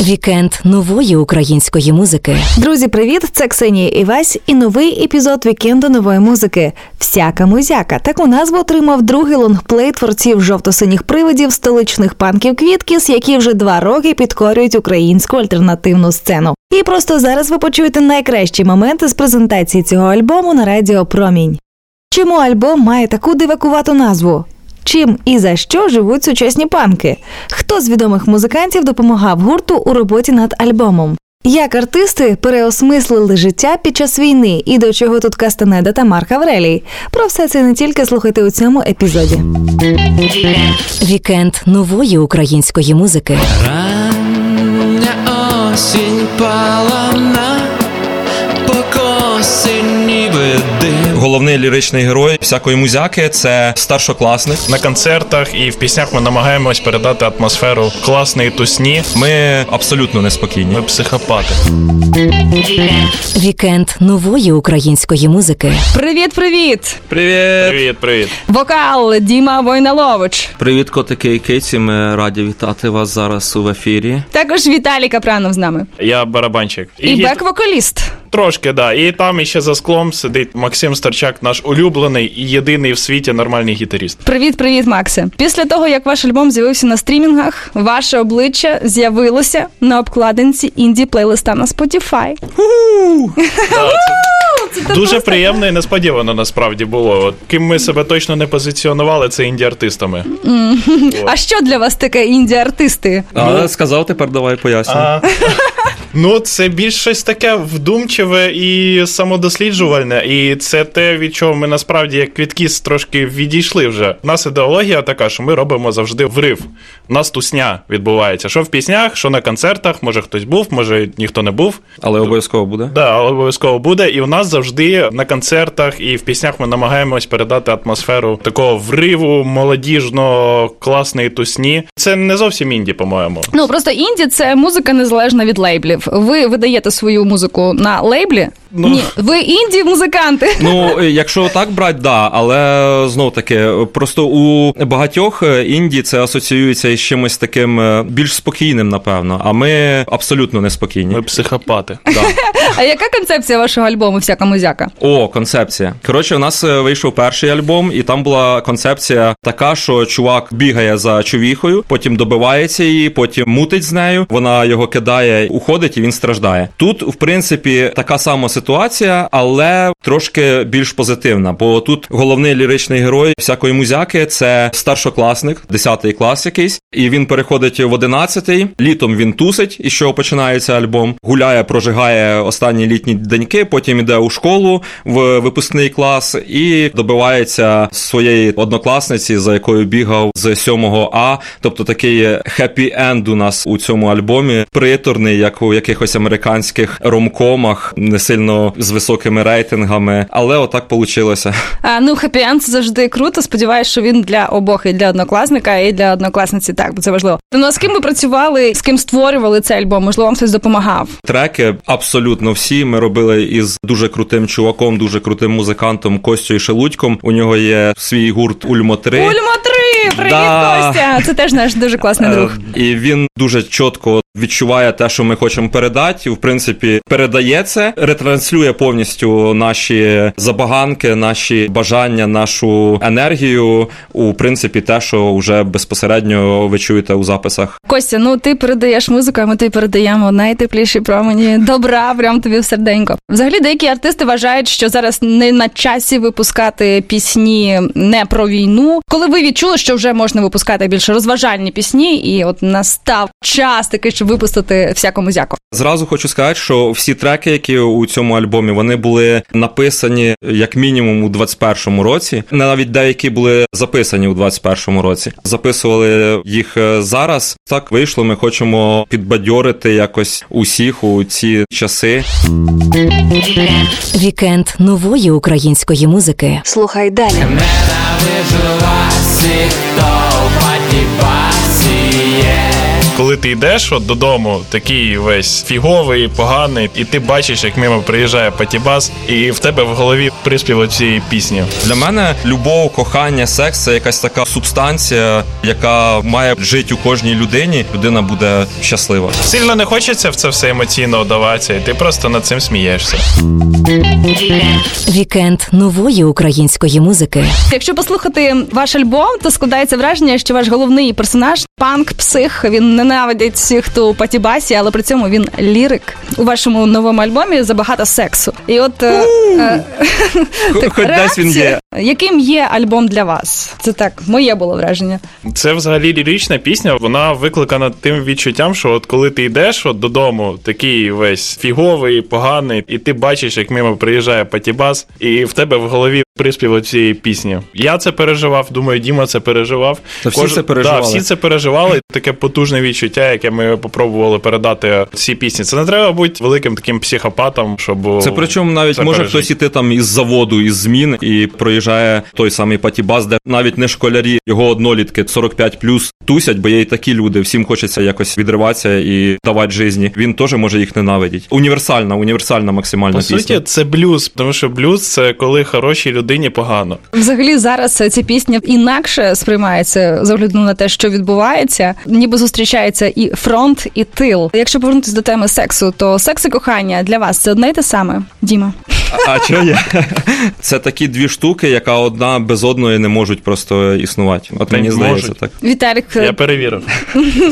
Вікенд нової української музики. Друзі, привіт! Це Ксенія Івась і новий епізод вікенду нової музики. Всяка музяка. Таку назву отримав другий лонгплей творців жовто-синіх привидів столичних панків Квіткіс, які вже два роки підкорюють українську альтернативну сцену. І просто зараз ви почуєте найкращі моменти з презентації цього альбому на радіо Промінь. Чому альбом має таку дивакувату назву? Чим і за що живуть сучасні панки? Хто з відомих музикантів допомагав гурту у роботі над альбомом? Як артисти переосмислили життя під час війни і до чого тут Кастанеда та Марк Аврелій? Про все це не тільки слухайте у цьому епізоді. Вікенд нової української музики. Рання осінь палана, дим. Головний ліричний герой всякої музяки це старшокласник. На концертах і в піснях ми намагаємось передати атмосферу класної тусні. Ми абсолютно неспокійні. Ми психопати. Вікенд нової української музики. Привіт, привіт! Привіт! Привіт, привіт. Вокал Діма Войналович. Привіт, котики і киці. Ми раді вітати вас зараз у ефірі. Також Віталій Капранов з нами. Я барабанщик. І, гі- бек-вокаліст. Трошки, да. І там іще за склом сидить Максим Старчак, наш улюблений і єдиний в світі нормальний гітаріст. Привіт, привіт, Максе. Після того, як ваш альбом з'явився на стрімінгах, ваше обличчя з'явилося на обкладинці інді плейлиста на Spotify. Дуже приємно і несподівано насправді було. От ким ми себе точно не позиціонували, це інді-артистами. А що для вас таке інді-артисти? А сказав, тепер давай поясню. А, ну, це більш щось таке вдумчиве і самодосліджувальне. І це те, від чого ми насправді як квіткіс трошки відійшли вже. У нас ідеологія така, що ми робимо завжди врив. У нас тусня відбувається. Що в піснях, що на концертах, може хтось був, може ніхто не був. Але обов'язково буде. Да, але обов'язково буде. І у нас завжди на концертах і в піснях ми намагаємось передати атмосферу такого вриву, молодіжно, класної тусні. Це не зовсім інді, по-моєму. Ну просто інді це музика незалежна від лейблів. Ви видаєте свою музику на лейблі? Ну. Ні, ви інді музиканти. Ну, якщо так брати, да, але знов таки, просто у багатьох е, інді це асоціюється із чимось таким е, більш спокійним, напевно. А ми абсолютно неспокійні. Ми психопати. Да. А яка концепція вашого альбому Всяка музяка? О, концепція. Коротше, у нас е, вийшов перший альбом, і там була концепція така, що чувак бігає за човіхою, потім добивається її, потім мутить з нею. Вона його кидає, уходить, і він страждає. Тут, в принципі, така сама ситуація, але трошки більш позитивна. Бо тут головний ліричний герой всякої музяки це старшокласник, 10 клас якийсь, і він переходить в 11-й. Літом він тусить, із чого починається альбом. Гуляє, прожигає останні літні деньки, потім іде у школу в випускний клас і добивається своєї однокласниці, за якою бігав з 7 А. Тобто такий хеппі-енд у нас у цьому альбомі, приторний, як у якихось американських ромкомах, не сильно з високими рейтингами, але отак вийшло. А, ну, хеппі-енд завжди круто. Сподіваюсь, що він для обох і для однокласника, і для однокласниці. Так, бо це важливо. Ну а з ким ви працювали, з ким створювали цей альбом? Можливо, вам хтось допомагав? Треки абсолютно всі ми робили із дуже крутим чуваком, дуже крутим музикантом Костю Шелудьком. У нього є свій гурт Ульмо 3 Ульмо 3! Привіт, Да. Костя! Це теж наш дуже класний друг. Е, І він дуже чітко відчуває те, що ми хочемо передати. В принципі, передає це, ретранслює повністю наші забаганки, наші бажання, нашу енергію. У принципі, те, що вже безпосередньо ви чуєте у записах. Костя, ну ти передаєш музику, а ми тобі передаємо найтепліші промені добра, прям тобі в серденько. Взагалі, деякі артисти вважають, що зараз не на часі випускати пісні не про війну. Коли ви відчули, що вже можна випускати більш розважальні пісні, і от настав час такий, щоб випустити всяку музяку. Зразу хочу сказати, що всі треки, які у цьому альбомі, вони були написані як мінімум у 21-му році. Навіть деякі були записані у 21-му році. Записували їх е, зараз. Так вийшло. Ми хочемо підбадьорити якось усіх у ці часи. Вікенд нової української музики. Слухай далі. Ненавижу вас всіх, Коли ти йдеш от додому, такий весь фіговий, поганий, і ти бачиш, як мимо приїжджає Патібас, і в тебе в голові приспів цієї пісні. Для мене любов, кохання, секс це якась така субстанція, яка має жити у кожній людині. Людина буде щаслива. Сильно не хочеться в це все емоційно вдаватися, і ти просто над цим смієшся. Вікенд нової української музики. Якщо послухати ваш альбом, то складається враження, що ваш головний персонаж панк, псих. Він ненавидить всіх, хто у патібасі, але при цьому він лірик. У вашому новому альбомі забагато сексу. І от е, е, так, Хоч десь він реакція. є. Яким є альбом для вас? Це так, моє було враження. Це взагалі лірична пісня. Вона викликана тим відчуттям, що от коли ти йдеш от додому, такий весь фіговий, поганий, і ти бачиш, як мимо приїжджає Патібас, і в тебе в голові приспів цієї пісні. Я це переживав. Думаю, Діма це переживав. Та всі це переживали. Да, всі це переживали. Таке потужне відчуття, яке ми попробували передати цій пісні. Це не треба бути великим таким психопатом, щоб Це причому навіть це може пережити. хтось іти там із заводу, із змін, і проїжджає той самий патібас, де навіть не школярі, його однолітки 45 плюс тусять, бо є і такі люди. Всім хочеться якось відриватися і давати житті. Він теж може їх ненавидіти. Універсальна, універсальна максимальна По пісня. суті, це блюз, тому що блюз це коли хорошій людині погано. Взагалі зараз ця пісня інакше сприймається з огляду на те, що відбувається. Ніби зустрічається і фронт, і тил. Якщо повернутися до теми сексу, то секс і кохання для вас це одне й те саме, Діма. А що є? Це такі дві штуки, яка одна без одної не можуть просто існувати. От мені здається так. Віталік, Я перевірив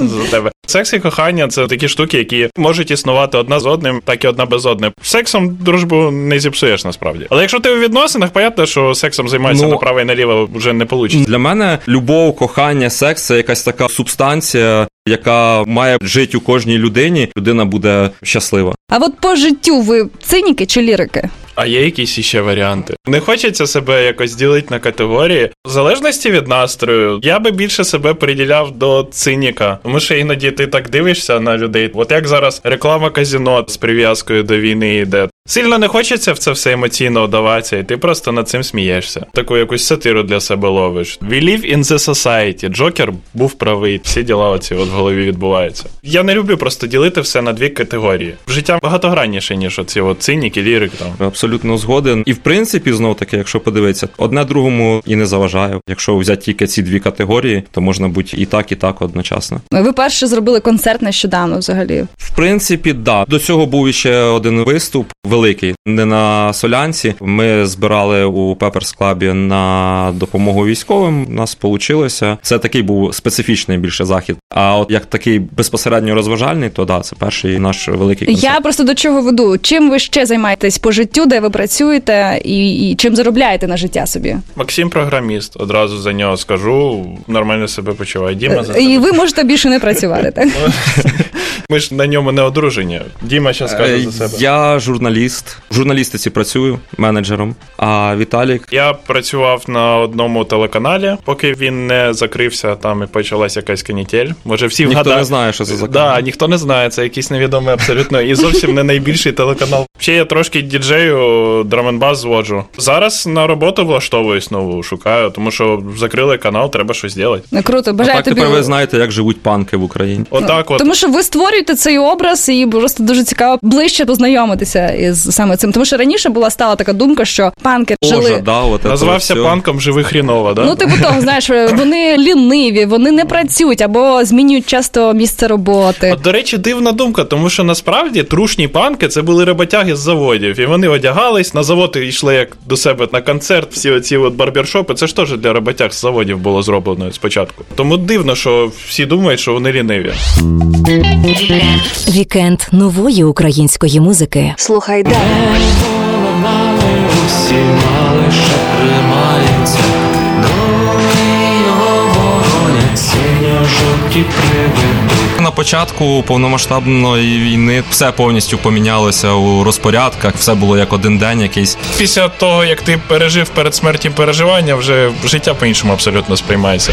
за тебе. Секс і кохання це такі штуки, які можуть існувати одна з одним, так і одна без одної. Сексом дружбу не зіпсуєш насправді. Але якщо ти у відносинах, понятно, що сексом займається Ну, направо і наліво вже не вийде. Для мене любов, кохання, секс це якась така субстанція, яка має жити у кожній людині. Людина буде щаслива. а от по життю ви циніки чи лірики? А є якісь іще варіанти. Не хочеться себе якось ділити на категорії. В залежності від настрою, я би більше себе приділяв до циніка. Тому що іноді ти так дивишся на людей. От як зараз реклама казіно з прив'язкою до війни йде. Сильно не хочеться в це все емоційно вдаватися, і ти просто над цим смієшся. Таку якусь сатиру для себе ловиш. We live in the society. Джокер був правий. Всі діла оці от в голові відбуваються. Я не люблю просто ділити все на дві категорії. Життя багатогранніше, ніж оці от циніки, лірик там. Абсолютно згоден. І в принципі, знов таки, якщо подивитися, одне другому і не заважає. Якщо взяти тільки ці дві категорії, то можна бути і так, і так одночасно. Ви перше зробили концерт нещодавно взагалі. В принципі, да. До цього був ще один виступ великий, не на солянці. Ми збирали у Пеперс Клабі на допомогу військовим. У нас вийшло. Це такий був специфічний більше захід. А от як такий безпосередньо розважальний, то да, це перший наш великий концерт. Я просто до чого веду. Чим ви ще займаєтесь по життю, де ви працюєте, і, і чим заробляєте на життя собі? Максим програміст, одразу за нього скажу. Нормально себе почуває. Діма за І ви можете більше не працювати, так? Ми ж на ньому не одружені. Діма ще скаже за Е, себе. Я журналіст. В журналістиці працюю менеджером. А Віталік Я працював на одному телеканалі, поки він не закрився, там і почалась якась канітель. Може, всі ніхто вгадають. не знає, що це за Да, ніхто не знає, це якийсь невідомий абсолютно і зовсім не найбільший телеканал. Ще я трошки діджею драменбас зводжу. Зараз на роботу влаштовуюсь нову, шукаю, тому що закрили канал, треба щось робити. Ну, Круто, А бажаю так тобі. тепер ви знаєте, як живуть панки в Україні. Отак, от Тому що ви створюєте цей образ, і просто дуже цікаво ближче познайомитися із саме цим. Тому що раніше була стала така думка, що панки Боже, жили. да, от назвався все. панком живи хріново, да? Ну, типу того, знаєш, вони ліниві, вони не працюють або змінюють часто місце роботи. От, до речі, дивна думка, тому що насправді трушні панки це були роботяги з заводів, і вони одягались на завод і йшли як до себе на концерт. Всі оці от барбершопи, це ж теж для роботяг з заводів було зроблено спочатку. Тому дивно, що всі думають, що вони ліниві. Вікенд нової української музики. Слухай далі. Усі мали, що тримаються Нові його боронять Синьо-жовті привиди На початку повномасштабної війни все повністю помінялося у розпорядках, все було як один день якийсь. Після того, як ти пережив перед смертю переживання, вже життя по-іншому абсолютно сприймається.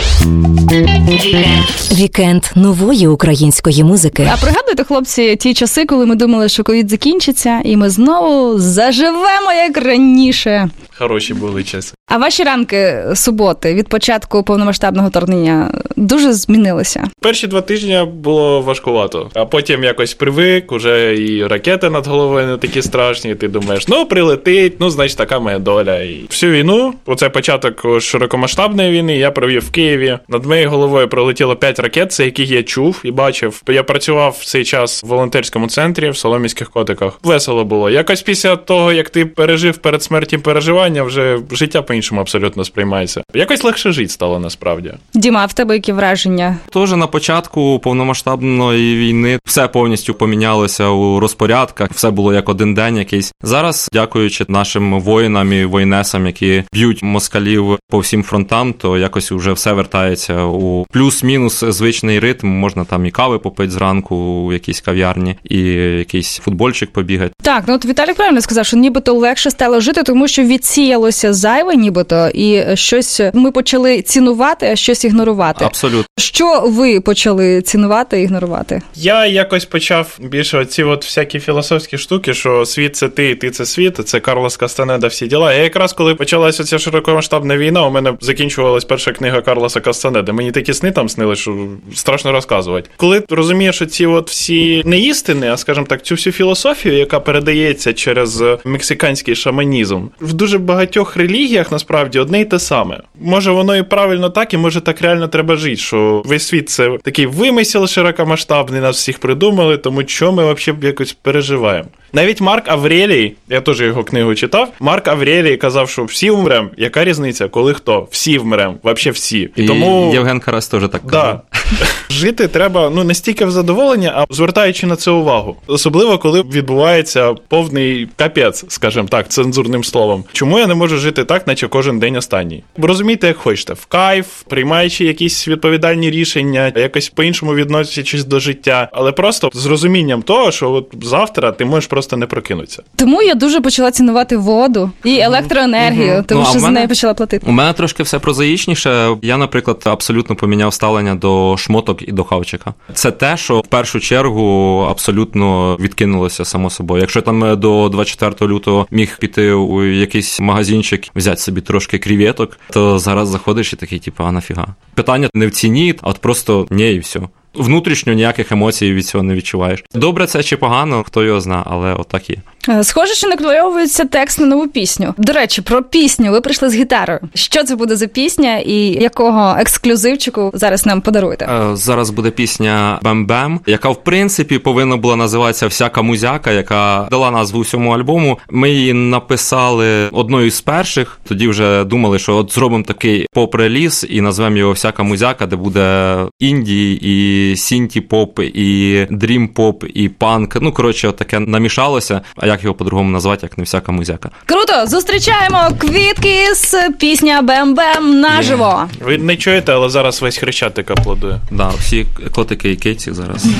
Вікенд нової української музики. А пригадуєте, хлопці, ті часи, коли ми думали, що ковід закінчиться, і ми знову заживемо як раніше. Хороші були часи. А ваші ранки суботи від початку повномасштабного вторгнення дуже змінилися? Перші два тижні було важкувато, а потім якось привик, уже і ракети над головою не такі страшні. і Ти думаєш, ну прилетить, ну значить така моя доля. І всю війну, оце початок широкомасштабної війни, я провів в Києві. Над моєю головою пролетіло п'ять ракет, це яких я чув і бачив. Я працював в цей час в волонтерському центрі в Соломіських котиках. Весело було. Якось після того, як ти пережив перед смертю переживання, вже життя по-іншому абсолютно сприймається. Якось легше жити стало насправді. Діма, а в тебе які враження? Теж на початку повномасштабної війни все повністю помінялося у розпорядках, все було як один день якийсь. Зараз, дякуючи нашим воїнам і воїнесам, які б'ють москалів по всім фронтам, то якось вже все вертається у плюс-мінус звичний ритм. Можна там і кави попити зранку у якійсь кав'ярні, і якийсь футбольчик побігати. Так, ну от Віталій правильно сказав, що нібито легше стало жити, тому що відсіялося зайве, нібито, і щось ми почали цінувати, а щось ігнорувати. Абсолютно. Що ви почали цінувати і ігнорувати? Я якось почав більше оці от всякі філософські штуки, що світ це ти, і ти це світ, це Карлос Кастанеда, всі діла. Я якраз коли почалася ця широкомасштабна війна, у мене закінчувалась перша книга Карлоса Кастанеда. Мені такі сни там снили, що страшно розказувати. Коли розумієш, що ці от всі не істини, а скажімо так, цю всю філософію, яка передається через мексиканський шаманізм, в дуже багатьох релігіях насправді одне й те саме. Може, воно і правильно так, і може так реально треба жити. Що весь світ це такий вимисел широкомасштабний, нас всіх придумали, тому що ми взагалі якось переживаємо. Навіть Марк Аврелій, я теж його книгу читав. Марк Аврелій казав, що всі вмрем. Яка різниця, коли хто? Всі вмрем, взагалі всі. І тому Євген Карас теж так казав. Да. Жити треба ну не стільки в задоволення, а звертаючи на це увагу. Особливо коли відбувається повний капець, скажімо так, цензурним словом. Чому я не можу жити так, наче кожен день останній? Бо розумієте, як хочете, в кайф, приймаючи якісь відповідальні рішення, якось по-іншому відносячись до життя, але просто з розумінням того, що от завтра ти можеш просто не прокинутися. Тому я дуже почала цінувати воду і електроенергію, mm-hmm. тому ну, що за неї почала платити. У мене трошки все прозаїчніше. Я, наприклад, абсолютно поміняв ставлення до шмоток і до хавчика. Це те, що в першу чергу абсолютно відкинулося само собою. Якщо там до 24 лютого міг піти у якийсь магазинчик, взяти собі трошки кріветок, то зараз заходиш і такий, типу, а нафіга. Питання не в ціні, а от просто ні, і все. Внутрішньо ніяких емоцій від цього не відчуваєш. Добре це чи погано, хто його зна, але отак є. Е, схоже, що накльовується текст на нову пісню. До речі, про пісню ви прийшли з гітарою. Що це буде за пісня і якого ексклюзивчику зараз нам подаруєте? Е, зараз буде пісня Бем-Бем, яка в принципі повинна була називатися Всяка музяка, яка дала назву всьому альбому. Ми її написали одною з перших. Тоді вже думали, що от зробимо такий поп-реліз і назвемо його Всяка музяка, де буде інді, і сінті-поп, і дрім-поп, і панк. Ну коротше, таке намішалося. А як його по-другому назвати, як не всяка музяка. Круто! Зустрічаємо квітки з пісня Бем-Бем наживо. Ви не чуєте, але зараз весь хрещатик аплодує. Да, всі котики і кейці зараз.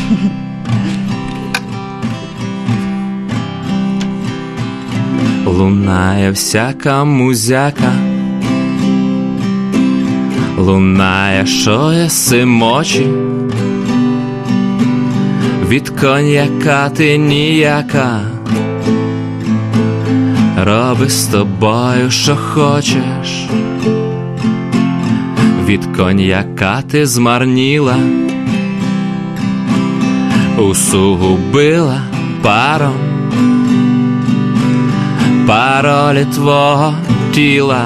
Лунає всяка музяка. Лунає, що є симочі. Від коньяка ти ніяка роби з тобою, що хочеш, від коньяка ти змарніла, усугубила паром, паролі твого тіла,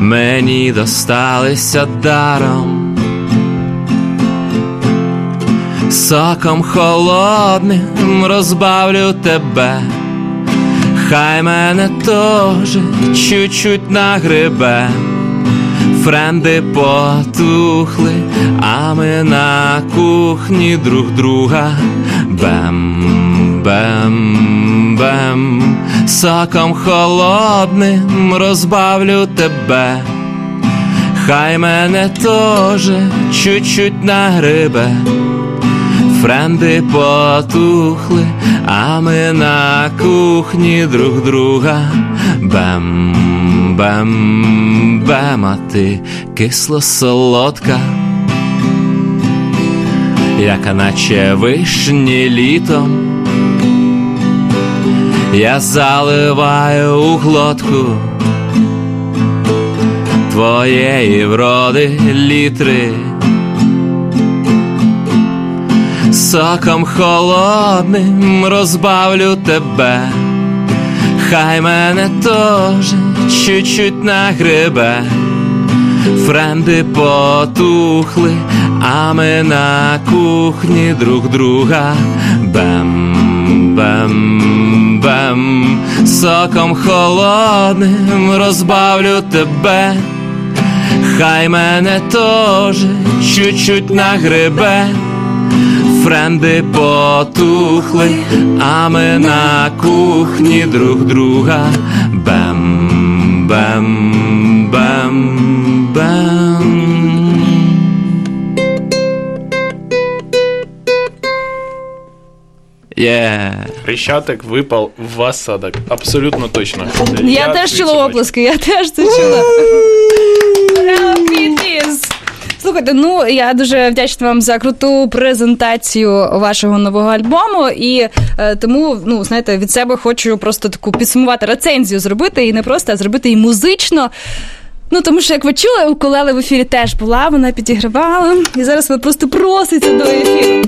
мені досталися даром. Соком холодним розбавлю тебе хай мене теж чуть-чуть нагребе, френди потухли, а ми на кухні друг друга. Бем, бем, бем, соком холодним розбавлю тебе, хай мене теж чуть-чуть нагребе френди потухли, а ми на кухні друг друга. Бем, бем, бем, а ти кисло солодка, яка наче вишні літом, я заливаю у глотку твоєї вроди літри. Соком холодним розбавлю тебе, хай мене теж чуть-чуть нагребе. Френди потухли, а ми на кухні друг друга бем, бем, бем, соком холодним розбавлю тебе, хай мене теж чуть-чуть нагребе. Френди потухли, а ми на кухні друг друга бем, бем, бем, бем. Yeah. Хрещатик випав в осадок. Абсолютно точно. Я, теж чула оплески, я теж це чула. Слухайте, ну я дуже вдячна вам за круту презентацію вашого нового альбому. І е, тому, ну знаєте, від себе хочу просто таку підсумувати рецензію зробити і не просто, а зробити і музично. Ну, тому що, як ви чули, укулеле в ефірі теж була, вона підігравала, і зараз ви просто проситься до ефіру.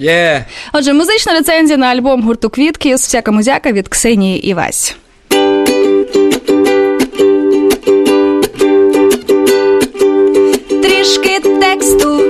Yeah. Отже, музична рецензія на альбом гурту Квітки з всяка музяка від Ксенії Івась. ciężkie tekstu.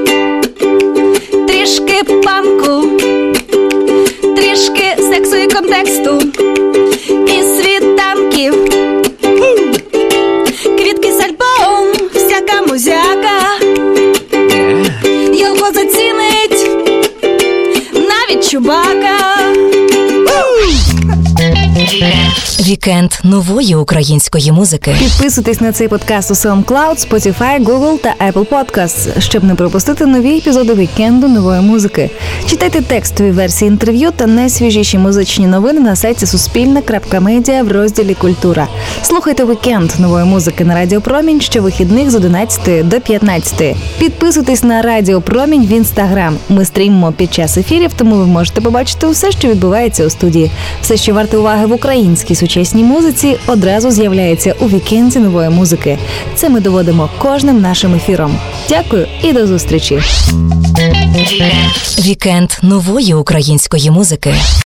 Вікенд нової української музики. Підписуйтесь на цей подкаст у SoundCloud, Spotify, Google та Apple Podcasts, щоб не пропустити нові епізоди вікенду нової музики. Читайте текстові версії інтерв'ю та найсвіжіші музичні новини на сайті Суспільне.Медіа в розділі Культура. Слухайте вікенд нової музики на Радіо Промінь щовихідних з 11 до 15. Підписуйтесь на Радіо Промінь в інстаграм. Ми стрімимо під час ефірів, тому ви можете побачити все, що відбувається у студії. Все, що варте уваги в українській сучасній музиці, одразу з'являється у вікенді нової музики. Це ми доводимо кожним нашим ефіром. Дякую і до зустрічі. Вікенд нової української музики.